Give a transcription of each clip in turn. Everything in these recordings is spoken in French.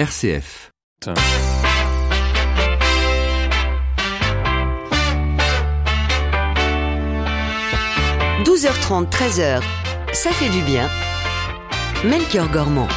RCF. 12h30, 13h, ça fait du bien. Melchior Gormand.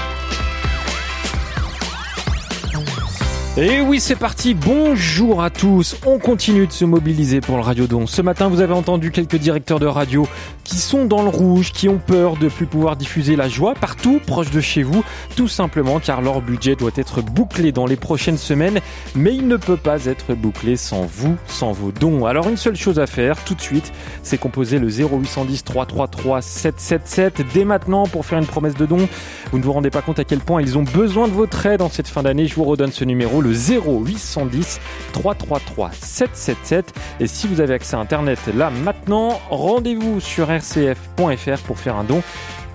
Et oui, c'est parti. Bonjour à tous. On continue de se mobiliser pour le Radiodon. Ce matin, vous avez entendu quelques directeurs de radio qui sont dans le rouge, qui ont peur de plus pouvoir diffuser la joie partout proche de chez vous, tout simplement car leur budget doit être bouclé dans les prochaines semaines, mais il ne peut pas être bouclé sans vous, sans vos dons. Alors une seule chose à faire tout de suite, c'est composer le 0810 333 777 dès maintenant pour faire une promesse de don. Vous ne vous rendez pas compte à quel point ils ont besoin de votre aide en cette fin d'année. Je vous redonne ce numéro, le 0810 333 777. Et si vous avez accès à Internet là maintenant, rendez-vous sur rcf.fr pour faire un don.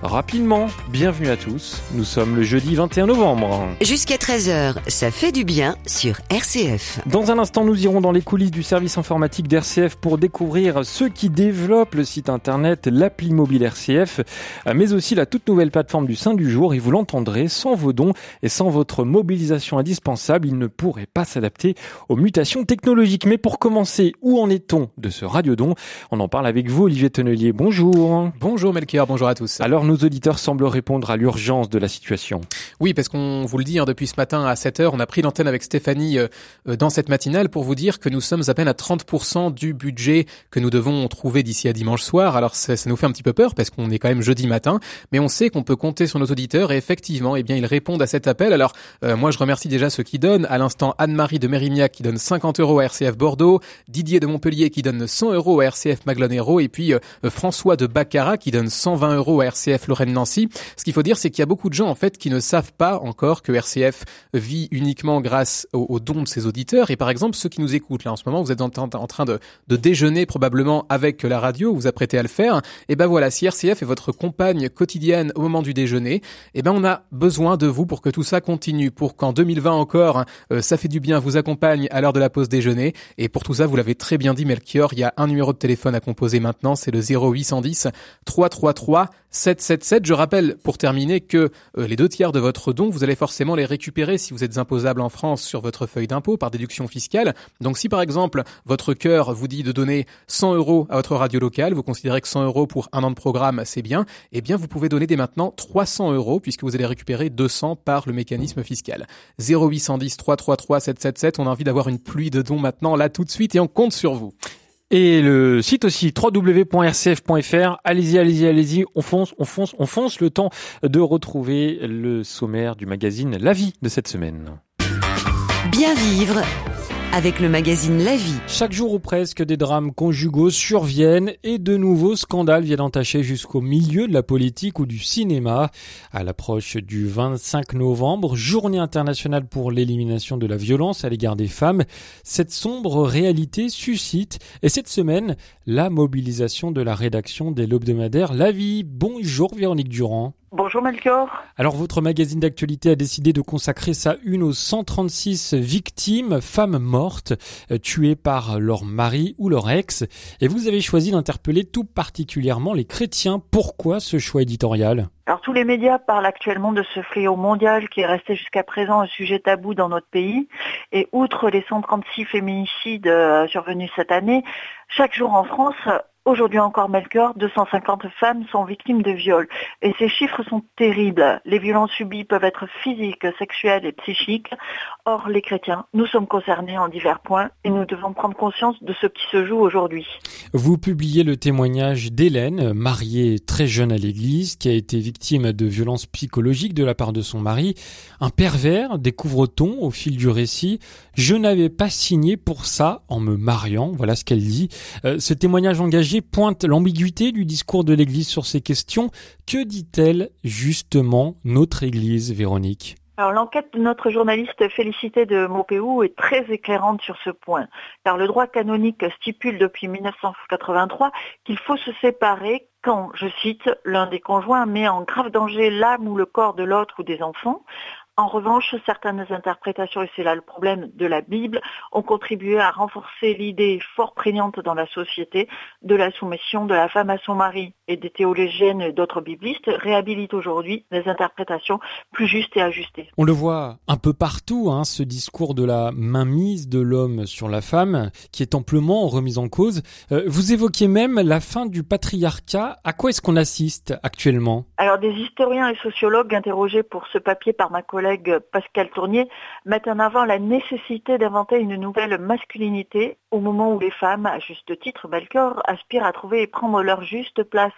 Rapidement, bienvenue à tous. Nous sommes le jeudi 21 novembre. Jusqu'à 13h, ça fait du bien sur RCF. Dans un instant, nous irons dans les coulisses du service informatique d'RCF pour découvrir ceux qui développent le site internet, l'appli mobile RCF, mais aussi la toute nouvelle plateforme du Saint du jour. Et vous l'entendrez, sans vos dons et sans votre mobilisation indispensable, il ne pourrait pas s'adapter aux mutations technologiques. Mais pour commencer, où en est-on de ce radiodon? On en parle avec vous, Olivier Tonnelier. Bonjour. Bonjour Melchior, bonjour à tous. Alors, nos auditeurs semblent répondre à l'urgence de la situation. Oui, parce qu'on vous le dit, hein, depuis ce matin à 7h, on a pris l'antenne avec Stéphanie euh, euh, dans cette matinale pour vous dire que nous sommes à peine à 30% du budget que nous devons trouver d'ici à dimanche soir. Alors ça, ça nous fait un petit peu peur parce qu'on est quand même jeudi matin, mais on sait qu'on peut compter sur nos auditeurs et effectivement, eh bien, ils répondent à cet appel. Alors euh, moi, je remercie déjà ceux qui donnent. À l'instant, Anne-Marie de Mérignac qui donne 50 euros à RCF Bordeaux, Didier de Montpellier qui donne 100 euros à RCF Maglonero et puis euh, François de Baccarat qui donne 120 euros à RCF Lorraine-Nancy. Ce qu'il faut dire, c'est qu'il y a beaucoup de gens en fait qui ne savent pas encore que RCF vit uniquement grâce aux, dons de ses auditeurs. Et par exemple, ceux qui nous écoutent là en ce moment, vous êtes en, train de, déjeuner probablement avec la radio, vous apprêtez à le faire. Et ben voilà, si RCF est votre compagne quotidienne au moment du déjeuner, et ben on a besoin de vous pour que tout ça continue, pour qu'en 2020 encore, euh, ça fait du bien, vous accompagne à l'heure de la pause déjeuner. Et pour tout ça, vous l'avez très bien dit, Melchior, il y a un numéro de téléphone à composer maintenant, c'est le 0810 333 777. Je rappelle pour terminer que euh, les deux tiers de votre don, vous allez forcément les récupérer si vous êtes imposable en France sur votre feuille d'impôt par déduction fiscale. Donc si par exemple votre cœur vous dit de donner 100 euros à votre radio locale, vous considérez que 100 euros pour un an de programme c'est bien, eh bien vous pouvez donner dès maintenant 300 euros puisque vous allez récupérer 200 par le mécanisme fiscal. 0810 333 777, on a envie d'avoir une pluie de dons maintenant là tout de suite et on compte sur vous. Et le site aussi www.rcf.fr. Allez-y, allez-y, allez-y. On fonce, on fonce, on fonce. Le temps de retrouver le sommaire du magazine La Vie de cette semaine. Bien vivre avec le magazine La Vie. Chaque jour ou presque, des drames conjugaux surviennent et de nouveaux scandales viennent entacher jusqu'au milieu de la politique ou du cinéma. À l'approche du 25 novembre, journée internationale pour l'élimination de la violence à l'égard des femmes, cette sombre réalité suscite, et cette semaine, la mobilisation de la rédaction des l'hebdomadaire La Vie. Bonjour Véronique Durand. Bonjour Melchior. Alors votre magazine d'actualité a décidé de consacrer sa une aux 136 victimes, femmes mortes, euh, tuées par leur mari ou leur ex. Et vous avez choisi d'interpeller tout particulièrement les chrétiens. Pourquoi ce choix éditorial? Alors tous les médias parlent actuellement de ce fléau mondial qui est resté jusqu'à présent un sujet tabou dans notre pays. Et outre les 136 féminicides euh, survenus cette année, chaque jour en France, Aujourd'hui encore, Melchior, 250 femmes sont victimes de viols. Et ces chiffres sont terribles. Les violences subies peuvent être physiques, sexuelles et psychiques. Or, les chrétiens, nous sommes concernés en divers points et nous devons prendre conscience de ce qui se joue aujourd'hui. Vous publiez le témoignage d'Hélène, mariée très jeune à l'église, qui a été victime de violences psychologiques de la part de son mari. Un pervers, découvre-t-on au fil du récit. Je n'avais pas signé pour ça en me mariant. Voilà ce qu'elle dit. Euh, ce témoignage engagé pointe l'ambiguïté du discours de l'Église sur ces questions. Que dit-elle justement notre Église, Véronique? Alors l'enquête de notre journaliste Félicité de Maupeou est très éclairante sur ce point, car le droit canonique stipule depuis 1983 qu'il faut se séparer quand, je cite, l'un des conjoints met en grave danger l'âme ou le corps de l'autre ou des enfants, En revanche, certaines interprétations, et c'est là le problème de la Bible, ont contribué à renforcer l'idée fort prégnante dans la société de la soumission de la femme à son mari. Et des théologiennes et d'autres biblistes réhabilitent aujourd'hui des interprétations plus justes et ajustées. On le voit un peu partout, hein, ce discours de la mainmise de l'homme sur la femme, qui est amplement remis en cause. Euh, vous évoquez même la fin du patriarcat. À quoi est-ce qu'on assiste actuellement? Alors des historiens et sociologues interrogés pour ce papier par ma collègue Pascal Tournier mettent en avant la nécessité d'inventer une nouvelle masculinité au moment où les femmes, à juste titre, Belcor, aspirent à trouver et prendre leur juste place.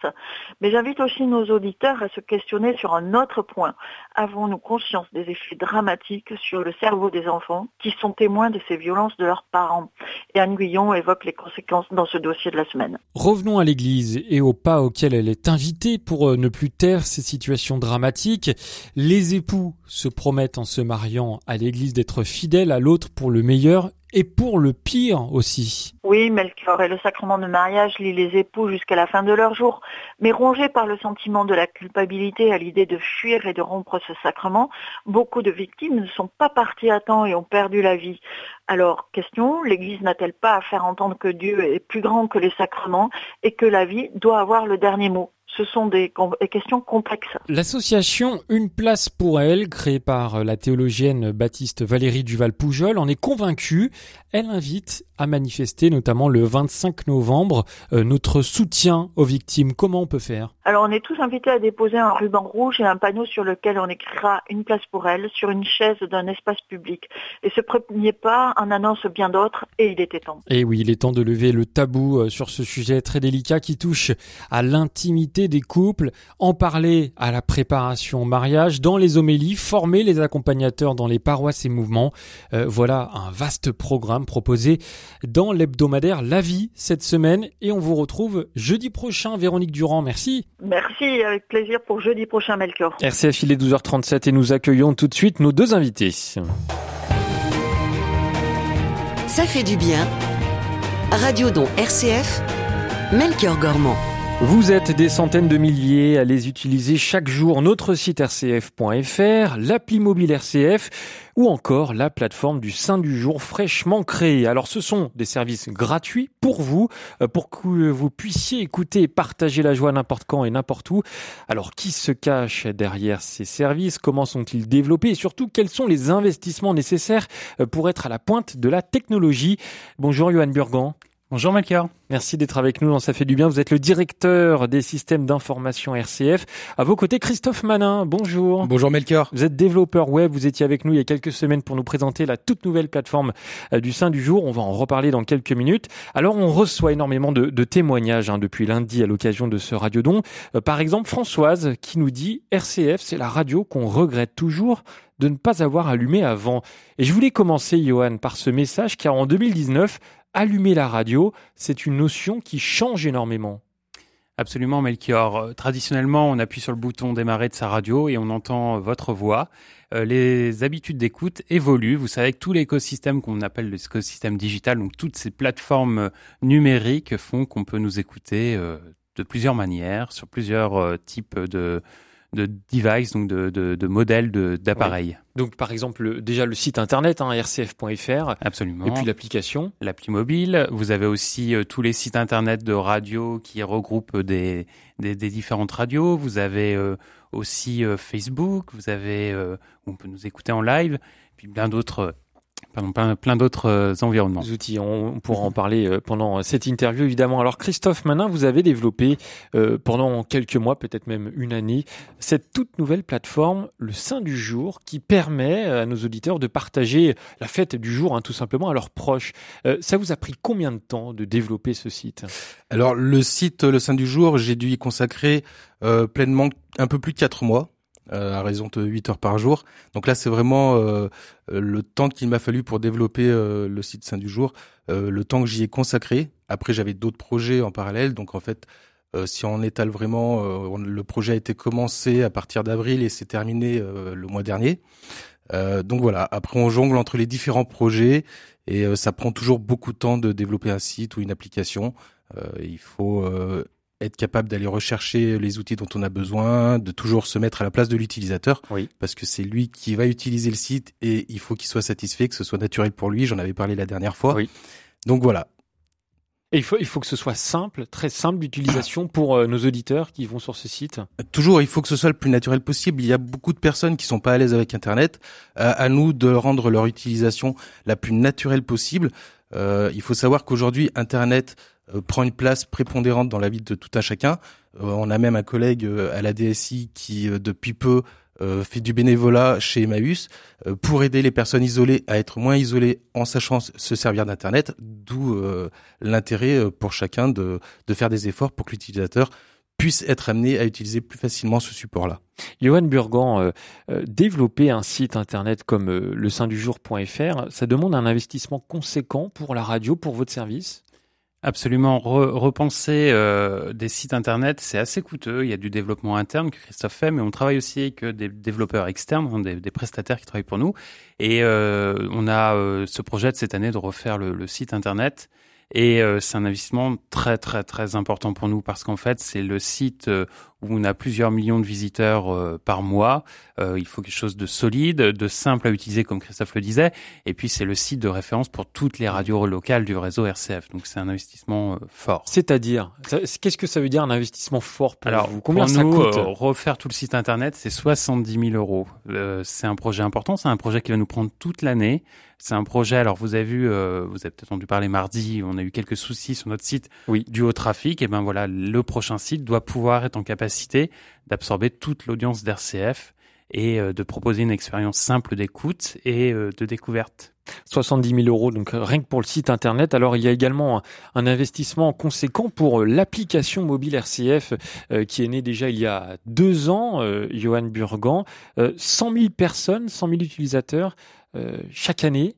Mais j'invite aussi nos auditeurs à se questionner sur un autre point. Avons-nous conscience des effets dramatiques sur le cerveau des enfants qui sont témoins de ces violences de leurs parents? Et Anne Guillon évoque les conséquences dans ce dossier de la semaine. Revenons à l'Église et au pas auquel elle est invitée pour euh, ne plus taire ces situations dramatiques. Les époux se promettent en se mariant à l'Église d'être fidèles à l'autre pour le meilleur et pour le pire aussi. Oui, Melchior et le sacrement de mariage lie les époux jusqu'à la fin de leur jour, mais rongés par le sentiment de la culpabilité à l'idée de fuir et de rompre ce sacrement, beaucoup de victimes ne sont pas parties à temps et ont perdu la vie. Alors, question, l'Église n'a-t-elle pas à faire entendre que Dieu est plus grand que les sacrements et que la vie doit avoir le dernier mot? Ce sont des, questions complexes. L'association Une place pour elle, créée par la théologienne baptiste Valérie Duval-Poujol, en est convaincue. Elle invite à manifester, notamment le 25 novembre, euh, notre soutien aux victimes. Comment on peut faire? Alors, on est tous invités à déposer un ruban rouge et un panneau sur lequel on écrira Une place pour elle sur une chaise d'un espace public. Et ce premier pas en annonce bien d'autres et il était temps. Et oui, il est temps de lever le tabou euh, sur ce sujet très délicat qui touche à l'intimité des couples, en parler à la préparation au mariage, dans les homélies, former les accompagnateurs dans les paroisses et mouvements. Euh, voilà un vaste programme proposé dans l'hebdomadaire La Vie cette semaine et on vous retrouve jeudi prochain. Véronique Durand, merci. Merci, avec plaisir pour jeudi prochain, Melchior. RCF, il est 12h37 et nous accueillons tout de suite nos deux invités. Ça fait du bien. Radio Don RCF, Melchior Gormand. Vous êtes des centaines de milliers à les utiliser chaque jour. Notre site rcf.fr, l'appli mobile RCF ou encore la plateforme du Saint du jour fraîchement créée. Alors ce sont des services gratuits pour vous, euh, pour que vous puissiez écouter et partager la joie n'importe quand et n'importe où. Alors qui se cache derrière ces services? Comment sont-ils développés? Et surtout, quels sont les investissements nécessaires euh, pour être à la pointe de la technologie? Bonjour Johan Burgan. Bonjour Melchior. Merci d'être avec nous dans Ça fait du bien. Vous êtes le directeur des systèmes d'information RCF. À vos côtés, Christophe Manin. Bonjour. Bonjour Melchior. Vous êtes développeur web. Vous étiez avec nous il y a quelques semaines pour nous présenter la toute nouvelle plateforme euh, du Saint du jour. On va en reparler dans quelques minutes. Alors, on reçoit énormément de, témoignages hein, depuis lundi à l'occasion de ce radiodon. Euh, par exemple, Françoise qui nous dit RCF, c'est la radio qu'on regrette toujours de ne pas avoir allumé avant. Et je voulais commencer, Johan, par ce message car en 2019, allumer la radio, c'est une notion qui change énormément. Absolument, Melchior. Euh, traditionnellement, on appuie sur le bouton démarrer de sa radio et on entend votre voix. Euh, les habitudes d'écoute évoluent. Vous savez que tout l'écosystème qu'on appelle l'écosystème digital, donc toutes ces plateformes numériques font qu'on peut nous écouter euh, de plusieurs manières, sur plusieurs types de, de device, donc de, de, de modèles d'appareils. Donc par exemple déjà le site internet hein, rcf.fr. Absolument. Et puis l'application. L'appli mobile. Vous avez aussi euh, tous les sites internet de radio qui regroupent des, des, des différentes radios. Vous avez euh, aussi euh, Facebook. Vous avez on peut nous écouter en live. Puis plein d'autres plein, plein d'autres euh, environnements. outils, on, pourra en parler euh, pendant cette interview évidemment. Alors Christophe Manin, vous avez développé euh, pendant quelques mois, peut-être même une année, cette toute nouvelle plateforme, le Saint du jour, qui permet à nos auditeurs de partager la fête du jour, hein, tout simplement, à leurs proches. ça vous a pris combien de temps de développer ce site? Alors le site Le Saint du jour, j'ai dû y consacrer pleinement un peu plus de quatre mois. Euh, à raison de 8 heures par jour. Donc là, c'est vraiment euh, le temps qu'il m'a fallu pour développer euh, le site Saint du jour, le temps que j'y ai consacré. Après, j'avais d'autres projets en parallèle. Donc en fait, si on étale vraiment, le projet a été commencé à partir d'avril et s'est terminé le mois dernier. donc voilà, après on jongle entre les différents projets et ça prend toujours beaucoup de temps de développer un site ou une application. il faut être capable d'aller rechercher les outils dont on a besoin, de toujours se mettre à la place de l'utilisateur, Oui. parce que c'est lui qui va utiliser le site et il faut qu'il soit satisfait, que ce soit naturel pour lui. J'en avais parlé la dernière fois. Oui. Donc voilà. Et il faut, il faut que ce soit simple, très simple d'utilisation pour euh, nos auditeurs qui vont sur ce site. Toujours, il faut que ce soit le plus naturel possible. Il y a beaucoup de personnes qui sont pas à l'aise avec Internet. À, à nous de rendre leur utilisation la plus naturelle possible. Euh, il faut savoir qu'aujourd'hui, Internet euh, prend une place prépondérante dans la vie de tout un chacun. Euh, on a même un collègue euh, à la DSI qui, euh, depuis peu, euh, fait du bénévolat chez Emmaüs euh, pour aider les personnes isolées à être moins isolées en sachant se servir d'Internet, d'où euh, l'intérêt euh, pour chacun de, faire des efforts pour que l'utilisateur puisse être amené à utiliser plus facilement ce support-là. Johan Burgan, euh, euh, développer un site internet comme euh, le sein du ça demande un investissement conséquent pour la radio, pour votre service? Absolument. Re- repenser euh, des sites internet, c'est assez coûteux. Il y a du développement interne que Christophe fait, mais on travaille aussi avec euh, des développeurs externes, hein, des, prestataires qui travaillent pour nous. Et euh, on a ce projet de cette année de refaire le site internet. Et euh, c'est un investissement très très très important pour nous parce qu'en fait c'est le site euh, où on a plusieurs millions de visiteurs euh, par mois. Euh, il faut quelque chose de solide, de simple à utiliser comme Christophe le disait. Et puis c'est le site de référence pour toutes les radios locales du réseau RCF. Donc c'est un investissement euh, fort. C'est-à-dire, qu'est-ce que ça veut dire un investissement fort pour Alors, vous? Combien pour ça nous, coûte? euh, refaire tout le site internet, c'est 70 000 euros. Euh, c'est un projet important, c'est un projet qui va nous prendre toute l'année. C'est un projet, alors vous avez vu, euh, vous avez peut-être entendu parler mardi, on a eu quelques soucis sur notre site Oui. dû au trafic. Et ben voilà, le prochain site doit pouvoir être en capacité d'absorber toute l'audience d'RCF et euh, de proposer une expérience simple d'écoute et euh, de découverte. 70 000 euros, donc rien que pour le site internet. Alors il y a également un, investissement conséquent pour l'application mobile RCF euh, qui est née déjà il y a deux ans, euh, Johan Burgan. Euh, 100 000 personnes, 100 000 utilisateurs chaque année,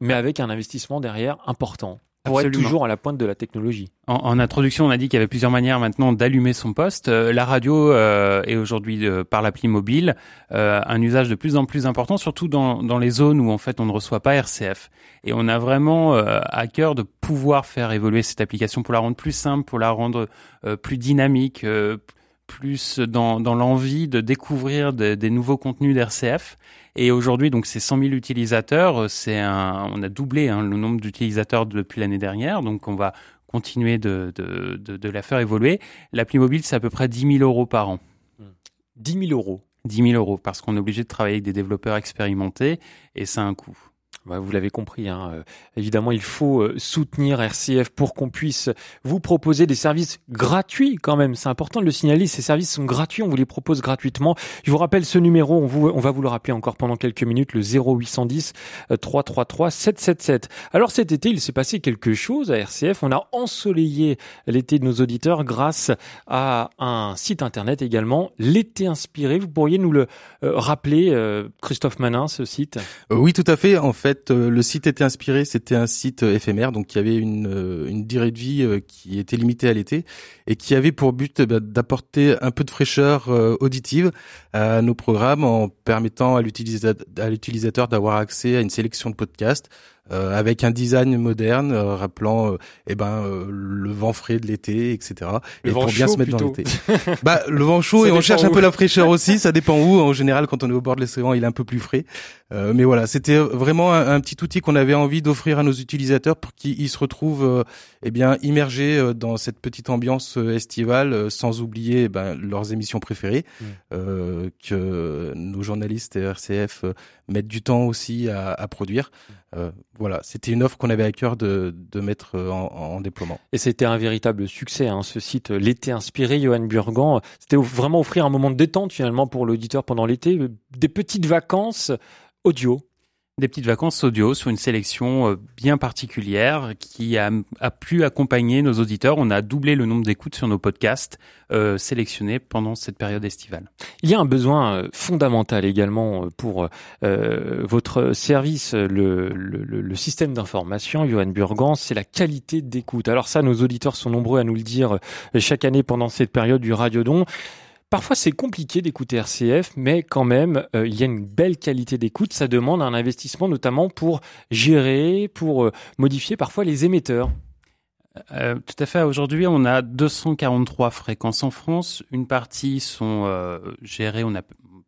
mais avec un investissement derrière important pour être toujours à la pointe de la technologie. En, en introduction, on a dit qu'il y avait plusieurs manières maintenant d'allumer son poste. Euh, la radio euh, est aujourd'hui euh, par l'appli mobile euh, un usage de plus en plus important, surtout dans, dans les zones où en fait on ne reçoit pas RCF. Et on a vraiment euh, à cœur de pouvoir faire évoluer cette application pour la rendre plus simple, pour la rendre euh, plus dynamique, euh, plus dans, dans l'envie de découvrir de- des nouveaux contenus d'RCF. Et aujourd'hui, donc, c'est 100 000 utilisateurs. C'est un, on a doublé hein, le nombre d'utilisateurs depuis l'année dernière. Donc, on va continuer de, de, de, de la faire évoluer. L'appli mobile, c'est à peu près 10 000 euros par an. 10 000 euros. 10 000 euros parce qu'on est obligé de travailler avec des développeurs expérimentés et ça a un coût. Bah, vous l'avez compris, hein, euh, évidemment, il faut euh, soutenir RCF pour qu'on puisse vous proposer des services gratuits quand même. C'est important de le signaler, ces services sont gratuits, on vous les propose gratuitement. Je vous rappelle ce numéro, on, vous, on va vous le rappeler encore pendant quelques minutes, le 0810 euh, 333 777. Alors cet été, il s'est passé quelque chose à RCF. On a ensoleillé l'été de nos auditeurs grâce à un site internet également, l'été inspiré. Vous pourriez nous le euh, rappeler, Christophe Manin, ce site? Oui, tout à fait, euh, le site était inspiré, c'était un site euh, éphémère, donc qui avait une, euh, une durée de vie qui était limitée à l'été et qui avait pour but eh ben, d'apporter un peu de fraîcheur auditive à nos programmes en permettant à l'utilisateur d'avoir accès à une sélection de podcasts euh, avec un design moderne euh, rappelant euh, eh ben euh, le vent frais de l'été, etc. Le et vent pour bien chaud, se mettre dans plutôt. l'été. bah le vent chaud Ça et on cherche un peu la fraîcheur aussi. Ça dépend où. En général, quand on est au bord de l'océan, il est un peu plus frais. Euh, mais voilà, c'était vraiment un, un petit outil qu'on avait envie d'offrir à nos utilisateurs pour qu'ils ils se retrouvent eh bien immergés dans cette petite ambiance estivale, sans oublier eh ben, leurs émissions préférées Mm. euh, que nos journalistes et RCF mettent du temps aussi à, à produire. Euh, voilà, c'était une offre qu'on avait à cœur de, de mettre euh, en, en déploiement. Et c'était un véritable succès, hein, ce site euh, L'été inspiré, Johan Burgan. C'était vraiment offrir un moment de détente finalement pour l'auditeur pendant l'été, des petites vacances audio. Des petites vacances audio sur une sélection euh, bien particulière qui a, a pu accompagner nos auditeurs. On a doublé le nombre d'écoutes sur nos podcasts euh, sélectionnés pendant cette période estivale. Il y a un besoin euh, fondamental également euh, pour euh, votre service, le, le, le- système d'information, Johan Burgan, c'est la qualité d'écoute. Alors ça, nos auditeurs sont nombreux à nous le dire chaque année pendant cette période du Radiodon. Parfois, c'est compliqué d'écouter RCF, mais quand même, euh, il y a une belle qualité d'écoute. Ça demande un investissement, notamment pour gérer, pour euh, modifier parfois les émetteurs. Euh, tout à fait. Aujourd'hui, on a 243 fréquences en France. Une partie sont gérées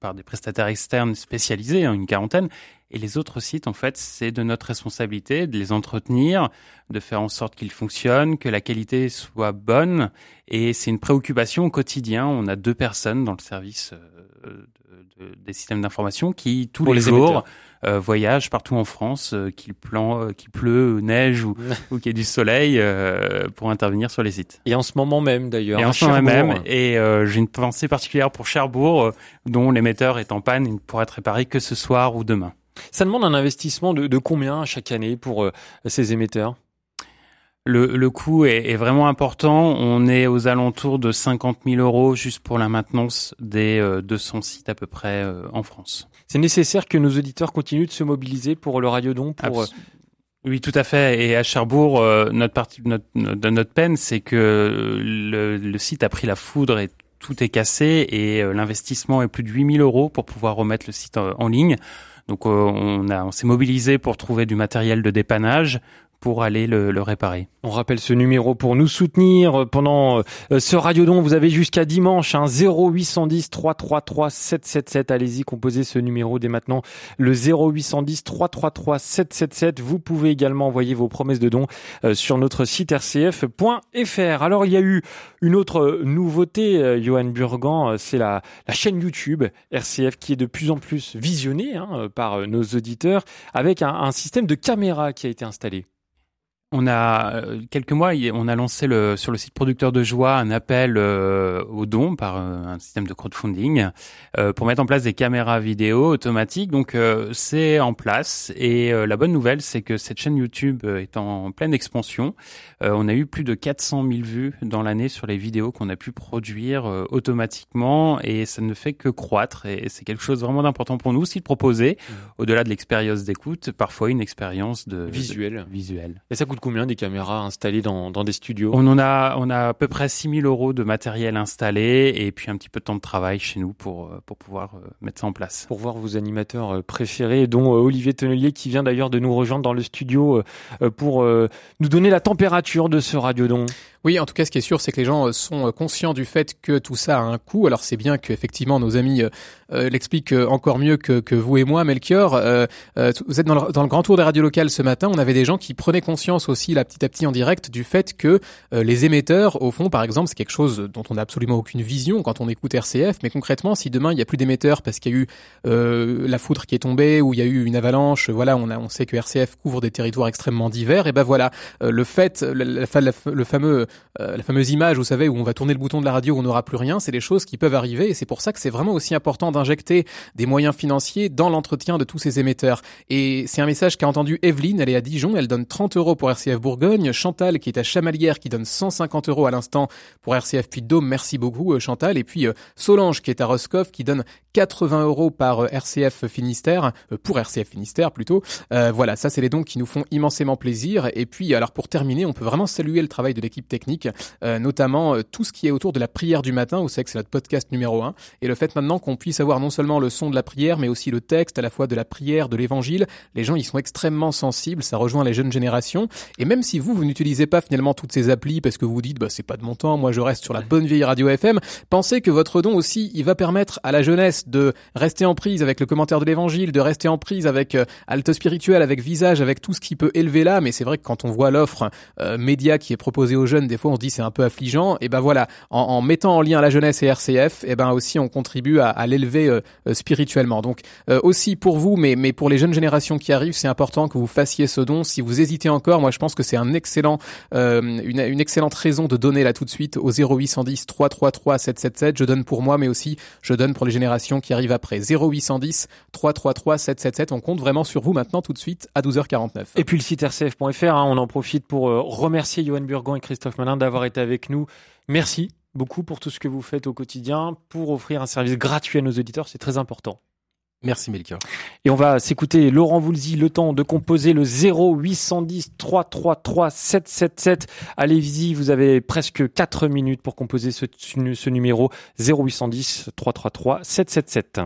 par des prestataires externes spécialisés, hein, une quarantaine. Et les autres sites, en fait, c'est de notre responsabilité de les entretenir, de faire en sorte qu'ils fonctionnent, que la qualité soit bonne. Et c'est une préoccupation au quotidien. On a deux personnes dans le service euh, de, de, des systèmes d'information qui, tous Pour les, les jours, euh, voyagent partout en France, euh, qu'il euh, qu'il pleut, neige ou, ou qu'il y ait du soleil, euh, pour intervenir sur les sites. Et en ce moment même d'ailleurs. Et en ce moment Cherbourg. même, et euh, j'ai une pensée particulière pour Cherbourg, euh, dont l'émetteur est en panne, il ne pourra être réparé que ce soir ou demain. Ça demande un investissement de, de combien chaque année pour euh, ces émetteurs? Le, le coût est, est vraiment important. On est aux alentours de 50 000 euros juste pour la maintenance des euh, 200 sites à peu près euh, en France. C'est nécessaire que nos auditeurs continuent de se mobiliser pour le radiodon pour euh, Oui, tout à fait. Et à Cherbourg, euh, notre partie, notre, notre, notre peine, c'est que le, le site a pris la foudre et tout est cassé et euh, l'investissement est plus de 8000 euros pour pouvoir remettre le site en ligne. Donc euh, on on s'est mobilisé pour trouver du matériel de dépannage pour aller le, réparer. On rappelle ce numéro pour nous soutenir pendant euh, ce radiodon. Vous avez jusqu'à dimanche hein, 0810 333 777. Allez-y, composez ce numéro dès maintenant. Le 0810 333 777. Vous pouvez également envoyer vos promesses de dons euh, sur notre site rcf.fr. Alors il y a eu une autre nouveauté, euh, Johan Burgan, c'est la, chaîne YouTube RCF qui est de plus en plus visionnée hein, par nos auditeurs avec un, un système de caméra qui a été installé. On a euh, quelques mois, on a lancé le, sur le site producteur de joie un appel euh, aux dons par euh, un système de crowdfunding euh, pour mettre en place des caméras vidéo automatiques. Donc euh, c'est en place et euh, la bonne nouvelle c'est que cette chaîne YouTube est en pleine expansion. Euh, on a eu plus de 400 000 vues dans l'année sur les vidéos qu'on a pu produire euh, automatiquement et ça ne fait que croître et c'est quelque chose vraiment d'important pour nous aussi de proposer au-delà de l'expérience d'écoute parfois une expérience de Visuel. de- visuelle. Et ça coûte combien des caméras installées dans, dans des studios? On en a, on a à peu près 6000 euros de matériel installé et puis un petit peu de temps de travail chez nous pour, euh, pour pouvoir euh, mettre ça en place. pour voir vos animateurs euh, préférés, dont Olivier Tonnelier qui vient d'ailleurs de nous rejoindre dans le studio pour nous donner la température de ce radiodon. Oui, en tout cas, ce qui est sûr, c'est que les gens euh, sont euh, conscients du fait que tout ça a un coût. Alors, c'est bien qu'effectivement nos amis euh, l'expliquent encore mieux que, que vous et moi, Melchior. Vous êtes dans le, dans le grand tour des radios locales ce matin. On avait des gens qui prenaient conscience aussi, là, petit à petit en direct, du fait que les émetteurs, au fond, par exemple, c'est quelque chose dont on n'a absolument aucune vision quand on écoute RCF. Mais concrètement, si demain il n'y a plus d'émetteurs parce qu'il y a eu la foudre qui est tombée ou il y a eu une avalanche, voilà, on, a, on sait que RCF couvre des territoires extrêmement divers. Et ben voilà, le fait, le fameux la fameuse image, vous savez, où on va tourner le bouton de la radio, où on n'aura plus rien, c'est des choses qui peuvent arriver et c'est pour ça que c'est vraiment aussi important d'injecter des moyens financiers dans l'entretien de tous ces émetteurs. Et c'est un message qu'a entendu Evelyne, elle est à Dijon, elle donne 30 euros pour RCF Bourgogne, Chantal qui est à Chamalières qui donne 150 euros à l'instant pour RCF Puy-de-Dôme, merci beaucoup euh, Chantal, et puis euh, Solange qui est à Roscoff qui donne 80 euros par euh, RCF Finistère, euh, pour RCF Finistère plutôt. Euh, voilà, ça c'est les dons qui nous font immensément plaisir. Et puis alors pour terminer, on peut vraiment saluer le travail de l'équipe technique, euh, notamment euh, tout ce qui est autour de la prière du matin. Vous savez que c'est notre podcast numéro un. Et le fait maintenant qu'on puisse avoir non seulement le son de la prière, mais aussi le texte à la fois de la prière, de l'évangile. Les gens, ils sont extrêmement sensibles. Ça rejoint les jeunes générations. Et même si vous, vous n'utilisez pas finalement toutes ces applis parce que vous vous dites, bah c'est pas de mon temps, moi je reste sur la bonne vieille radio FM, pensez que votre don aussi, il va permettre à la jeunesse de rester en prise avec le commentaire de l'évangile, de rester en prise avec euh, halte spirituelle, avec visage, avec tout ce qui peut élever l'âme. Et c'est vrai que quand on voit l'offre euh, média qui est proposée aux jeunes, des fois on se dit c'est un peu affligeant. Et ben voilà, en, mettant en lien la jeunesse et RCF, et ben aussi on contribue à, l'élever euh, euh, spirituellement. Donc euh, aussi pour vous, mais mais pour les jeunes générations qui arrivent, c'est important que vous fassiez ce don. Si vous hésitez encore, moi je pense que c'est un excellent, une, excellente raison de donner là tout de suite au 0810 333 777. Je donne pour moi, mais aussi je donne pour les générations qui arrivent après. 0810 333 777. On compte vraiment sur vous maintenant tout de suite à 12h49. Et puis le site rcf.fr, hein, on en profite pour remercier Johan Burgan et Christophe Malin d'avoir été avec nous. Merci beaucoup pour tout ce que vous faites au quotidien, pour offrir un service gratuit à nos auditeurs, c'est très important. Merci Melchior. Et on va s'écouter Laurent Voulzy, le temps de composer le 0810 333 777. Allez-y, vous avez presque 4 minutes pour composer ce, ce numéro 0810 333 777.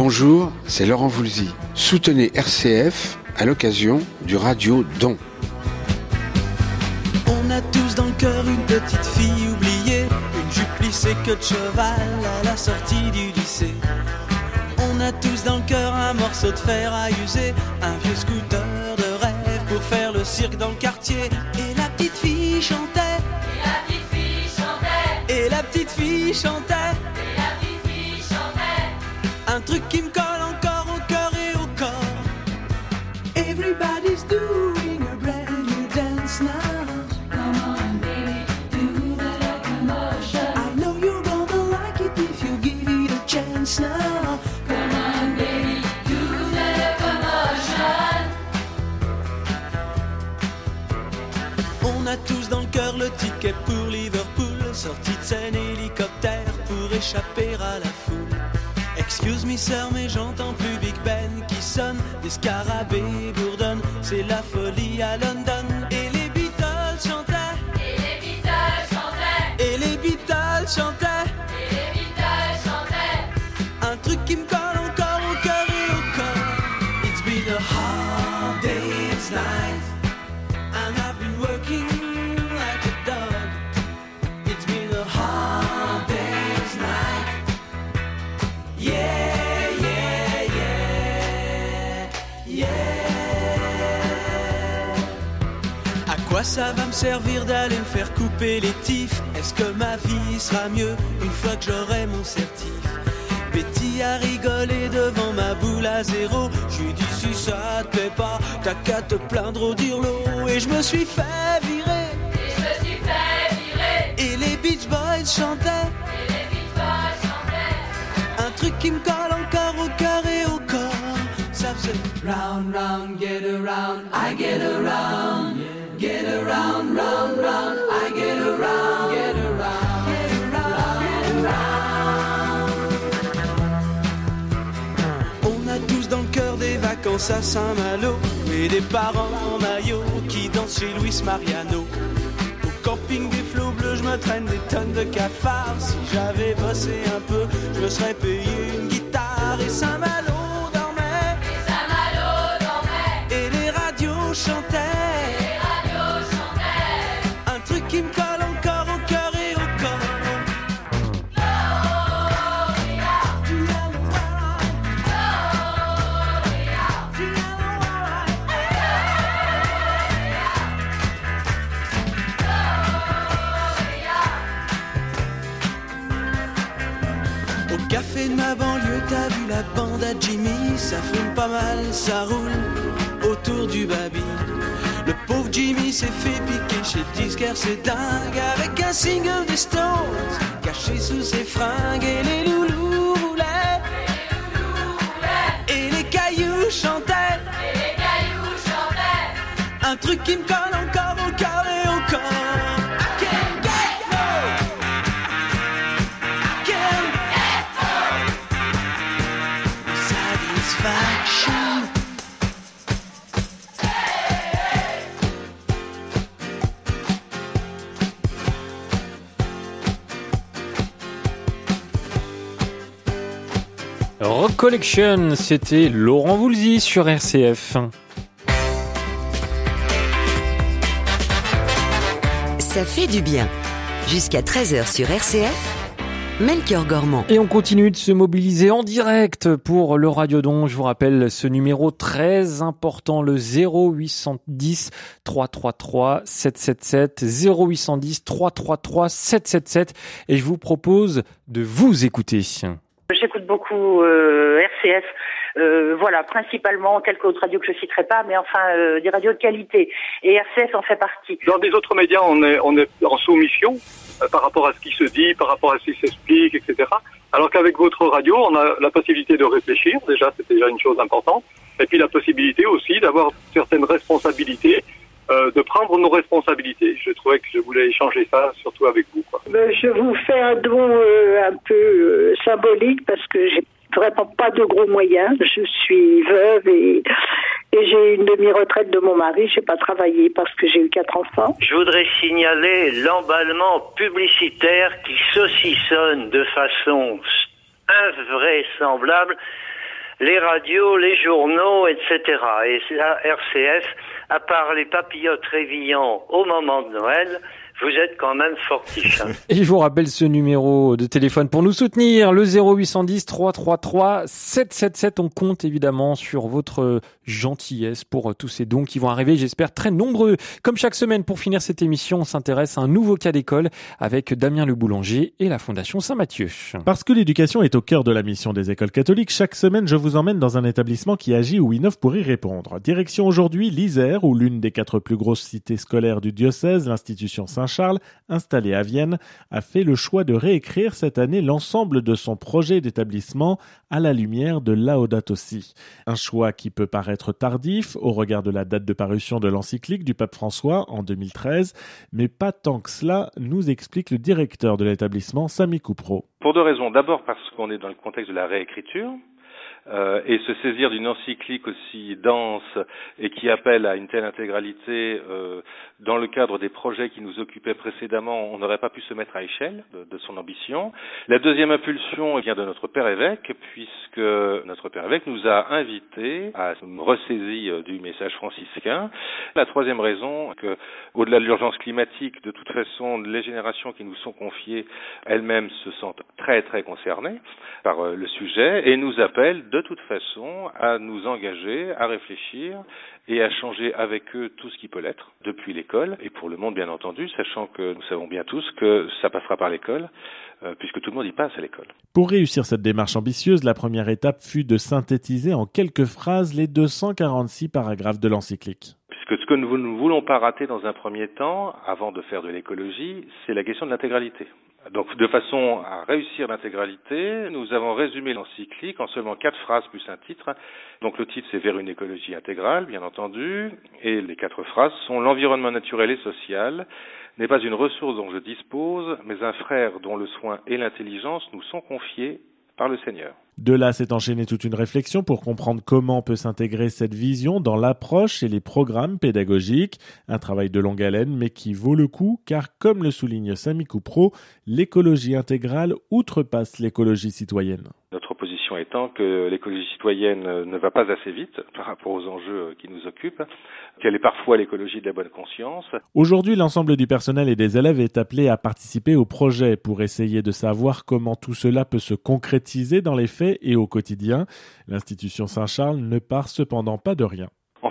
Bonjour, c'est Laurent Voulzy. Soutenez RCF à l'occasion du Radio Don. On a tous dans le cœur une petite fille oubliée, une jupe lissée que de cheval à la sortie du lycée. On a tous dans le cœur un morceau de fer à user, un vieux scooter de rêve pour faire le cirque dans le quartier. Et la petite fille chantait. Et la petite fille chantait. Et la petite fille chantait. Un truc qui me colle encore au cœur et au corps. Everybody's doing a brand new dance now. Come on, baby, do the locomotion. I know you're gonna like it if you give it a chance now. Come on, baby, do the locomotion. On a tous dans le cœur le ticket pour Liverpool, sortie de scène hélicoptère pour échapper à la mais j'entends plus Big Ben qui sonne, des scarabées bourdonnent, c'est la folie à London. Ça va me servir d'aller me faire couper les tifs Est-ce que ma vie sera mieux une fois que j'aurai mon certif? Betty a rigolé devant ma boule à zéro. Je lui dis si ça te plaît pas, t'as qu'à te plaindre au dirlo. Et je me suis fait virer. Et je me suis fait virer. Et les Beach Boys chantaient. Et les Beatles chantaient. Un truc qui me colle encore au cœur et au corps. Ça faisait round, round, get around, I get around. À Saint-Malo. Et des parents en maillot qui dansent chez Luis Mariano. Au camping des flots bleus, je me traîne des tonnes de cafards. Si j'avais bossé un peu, je me serais payé une guitare. Et Saint-Malo Café de ma banlieue, t'as vu la bande à Jimmy, ça fume pas mal, ça roule autour du baby. Le pauvre Jimmy s'est fait piquer chez disquaire, c'est dingue, avec un single des Stones, caché sous ses fringues, et les loulous roulaient, et les cailloux chantaient, Et les cailloux chantaient. un truc qui me colle encore Collection, c'était Laurent Voulzy sur RCF. Ça fait du bien. Jusqu'à 13h sur RCF, Melchior Gormand. Et on continue de se mobiliser en direct pour le Radiodon. Je vous rappelle ce numéro très important, le 0810 333 777 0810 333 777 et je vous propose de vous écouter. J'écoute beaucoup euh, RCF, euh, voilà, principalement quelques autres radios que je citerai pas, mais enfin euh, des radios de qualité. Et RCF en fait partie. Dans des autres médias, on est, en soumission euh, par rapport à ce qui se dit, par rapport à ce qui s'explique, etc. Alors qu'avec votre radio, on a la possibilité de réfléchir, déjà, c'est déjà une chose importante, et puis la possibilité aussi d'avoir certaines responsabilités, euh, de prendre nos responsabilités. Je trouvais que je voulais échanger ça, surtout avec vous. Quoi. Ben, je vous fais un don euh, un peu euh, symbolique parce que j'ai vraiment pas de gros moyens. Je suis veuve et, et j'ai une demi-retraite de mon mari. J'ai pas travaillé parce que j'ai eu quatre enfants. Je voudrais signaler l'emballement publicitaire qui saucissonne de façon invraisemblable les radios, les journaux, etc. Et la RCF, à part les papillotes réveillants au moment de Noël, vous êtes quand même fortiche. hein. Et je vous rappelle ce numéro de téléphone pour nous soutenir, le 0810 333 777. On compte évidemment sur votre gentillesse pour euh, tous ces dons qui vont arriver, j'espère très nombreux. Comme chaque semaine, pour finir cette émission, on s'intéresse à un nouveau cas d'école avec Damien Le Boulanger et la Fondation Saint-Mathieu. Parce que l'éducation est au cœur de la mission des écoles catholiques, chaque semaine je vous emmène dans un établissement qui agit ou innove pour y répondre. Direction aujourd'hui l'Isère, où l'une des quatre plus grosses cités scolaires du diocèse, l'institution Saint-Charles, installée à Vienne, a fait le choix de réécrire cette année l'ensemble de son projet d'établissement à la lumière de Laudato Si. Un choix qui peut paraître tardif au regard de la date de parution de l'encyclique du pape François en 2013, mais pas tant que cela, nous explique le directeur de l'établissement, Sami Coupro. Pour deux raisons. D'abord parce qu'on est dans le contexte de la réécriture. Euh, et se saisir d'une encyclique aussi dense et qui appelle à une telle intégralité euh, dans le cadre des projets qui nous occupaient précédemment, on n'aurait pas pu se mettre à échelle de, son ambition. La deuxième impulsion vient de notre père évêque, puisque notre père évêque nous a invités à une ressaisie euh, du message franciscain. La troisième raison, que au-delà de l'urgence climatique, de toute façon, les générations qui nous sont confiées elles-mêmes se sentent très très concernées par euh, le sujet et nous appellent de toute façon à nous engager, à réfléchir et à changer avec eux tout ce qui peut l'être, depuis l'école et pour le monde bien entendu, sachant que nous savons bien tous que ça passera par l'école, euh, puisque tout le monde y passe à l'école. Pour réussir cette démarche ambitieuse, la première étape fut de synthétiser en quelques phrases les 246 paragraphes de l'encyclique. Puisque ce que nous ne voulons pas rater dans un premier temps, avant de faire de l'écologie, c'est la question de l'intégralité. Donc, de façon à réussir l'intégralité, nous avons résumé l'encyclique en seulement quatre phrases plus un titre. Donc, le titre, c'est Vers une écologie intégrale, bien entendu. Et les quatre phrases sont L'environnement naturel et social n'est pas une ressource dont je dispose, mais un frère dont le soin et l'intelligence nous sont confiés par le Seigneur. De là s'est enchaînée toute une réflexion pour comprendre comment peut s'intégrer cette vision dans l'approche et les programmes pédagogiques. Un travail de longue haleine, mais qui vaut le coup, car comme le souligne Sami Coupro, l'écologie intégrale outrepasse l'écologie citoyenne. Étant que l'écologie citoyenne ne va pas assez vite par rapport aux enjeux qui nous occupent, qu'elle est parfois l'écologie de la bonne conscience. Aujourd'hui, l'ensemble du personnel et des élèves est appelé à participer au projet pour essayer de savoir comment tout cela peut se concrétiser dans les faits et au quotidien. L'institution Saint-Charles ne part cependant pas de rien.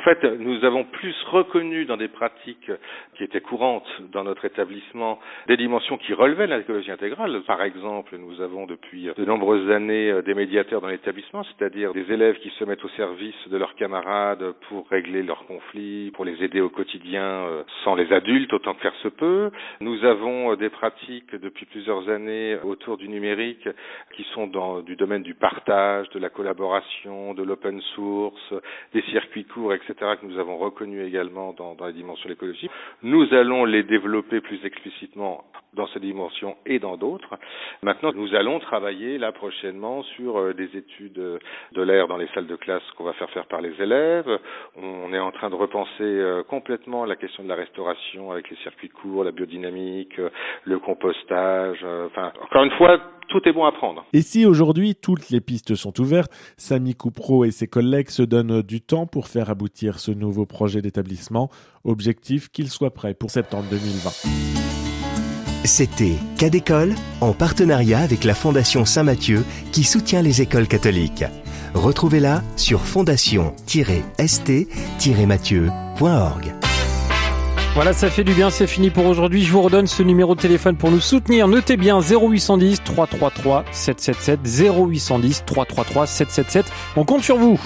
En fait, nous avons plus reconnu dans des pratiques qui étaient courantes dans notre établissement des dimensions qui relevaient de l'écologie intégrale. Par exemple, nous avons depuis de nombreuses années des médiateurs dans l'établissement, c'est-à-dire des élèves qui se mettent au service de leurs camarades pour régler leurs conflits, pour les aider au quotidien euh, sans les adultes autant que faire se peut. Nous avons euh, des pratiques depuis plusieurs années autour du numérique qui sont dans du domaine du partage, de la collaboration, de l'open source, des circuits courts, etc., que nous avons reconnus également dans, dans la dimension de l'écologie. Nous allons les développer plus explicitement dans ces dimensions et dans d'autres. Maintenant, nous allons travailler là prochainement sur euh, des études euh, de l'air dans les salles de classe qu'on va faire faire par les élèves. On est en train de repenser euh, complètement la question de la restauration avec les circuits courts, la biodynamique, le compostage. Enfin, encore une fois, tout est bon à prendre. Et si aujourd'hui toutes les pistes sont ouvertes, Sami Coupro et ses collègues se donnent du temps pour faire aboutir ce nouveau projet d'établissement, objectif qu'il soit prêt pour septembre 2020. C'était Cas d'école en partenariat avec la Fondation Saint-Mathieu qui soutient les écoles catholiques. Retrouvez-la sur fondation-st-mathieu.org. Voilà, ça fait du bien, c'est fini pour aujourd'hui. Je vous redonne ce numéro de téléphone pour nous soutenir. Notez bien 0810 333 777 0810 333 777. On compte sur vous.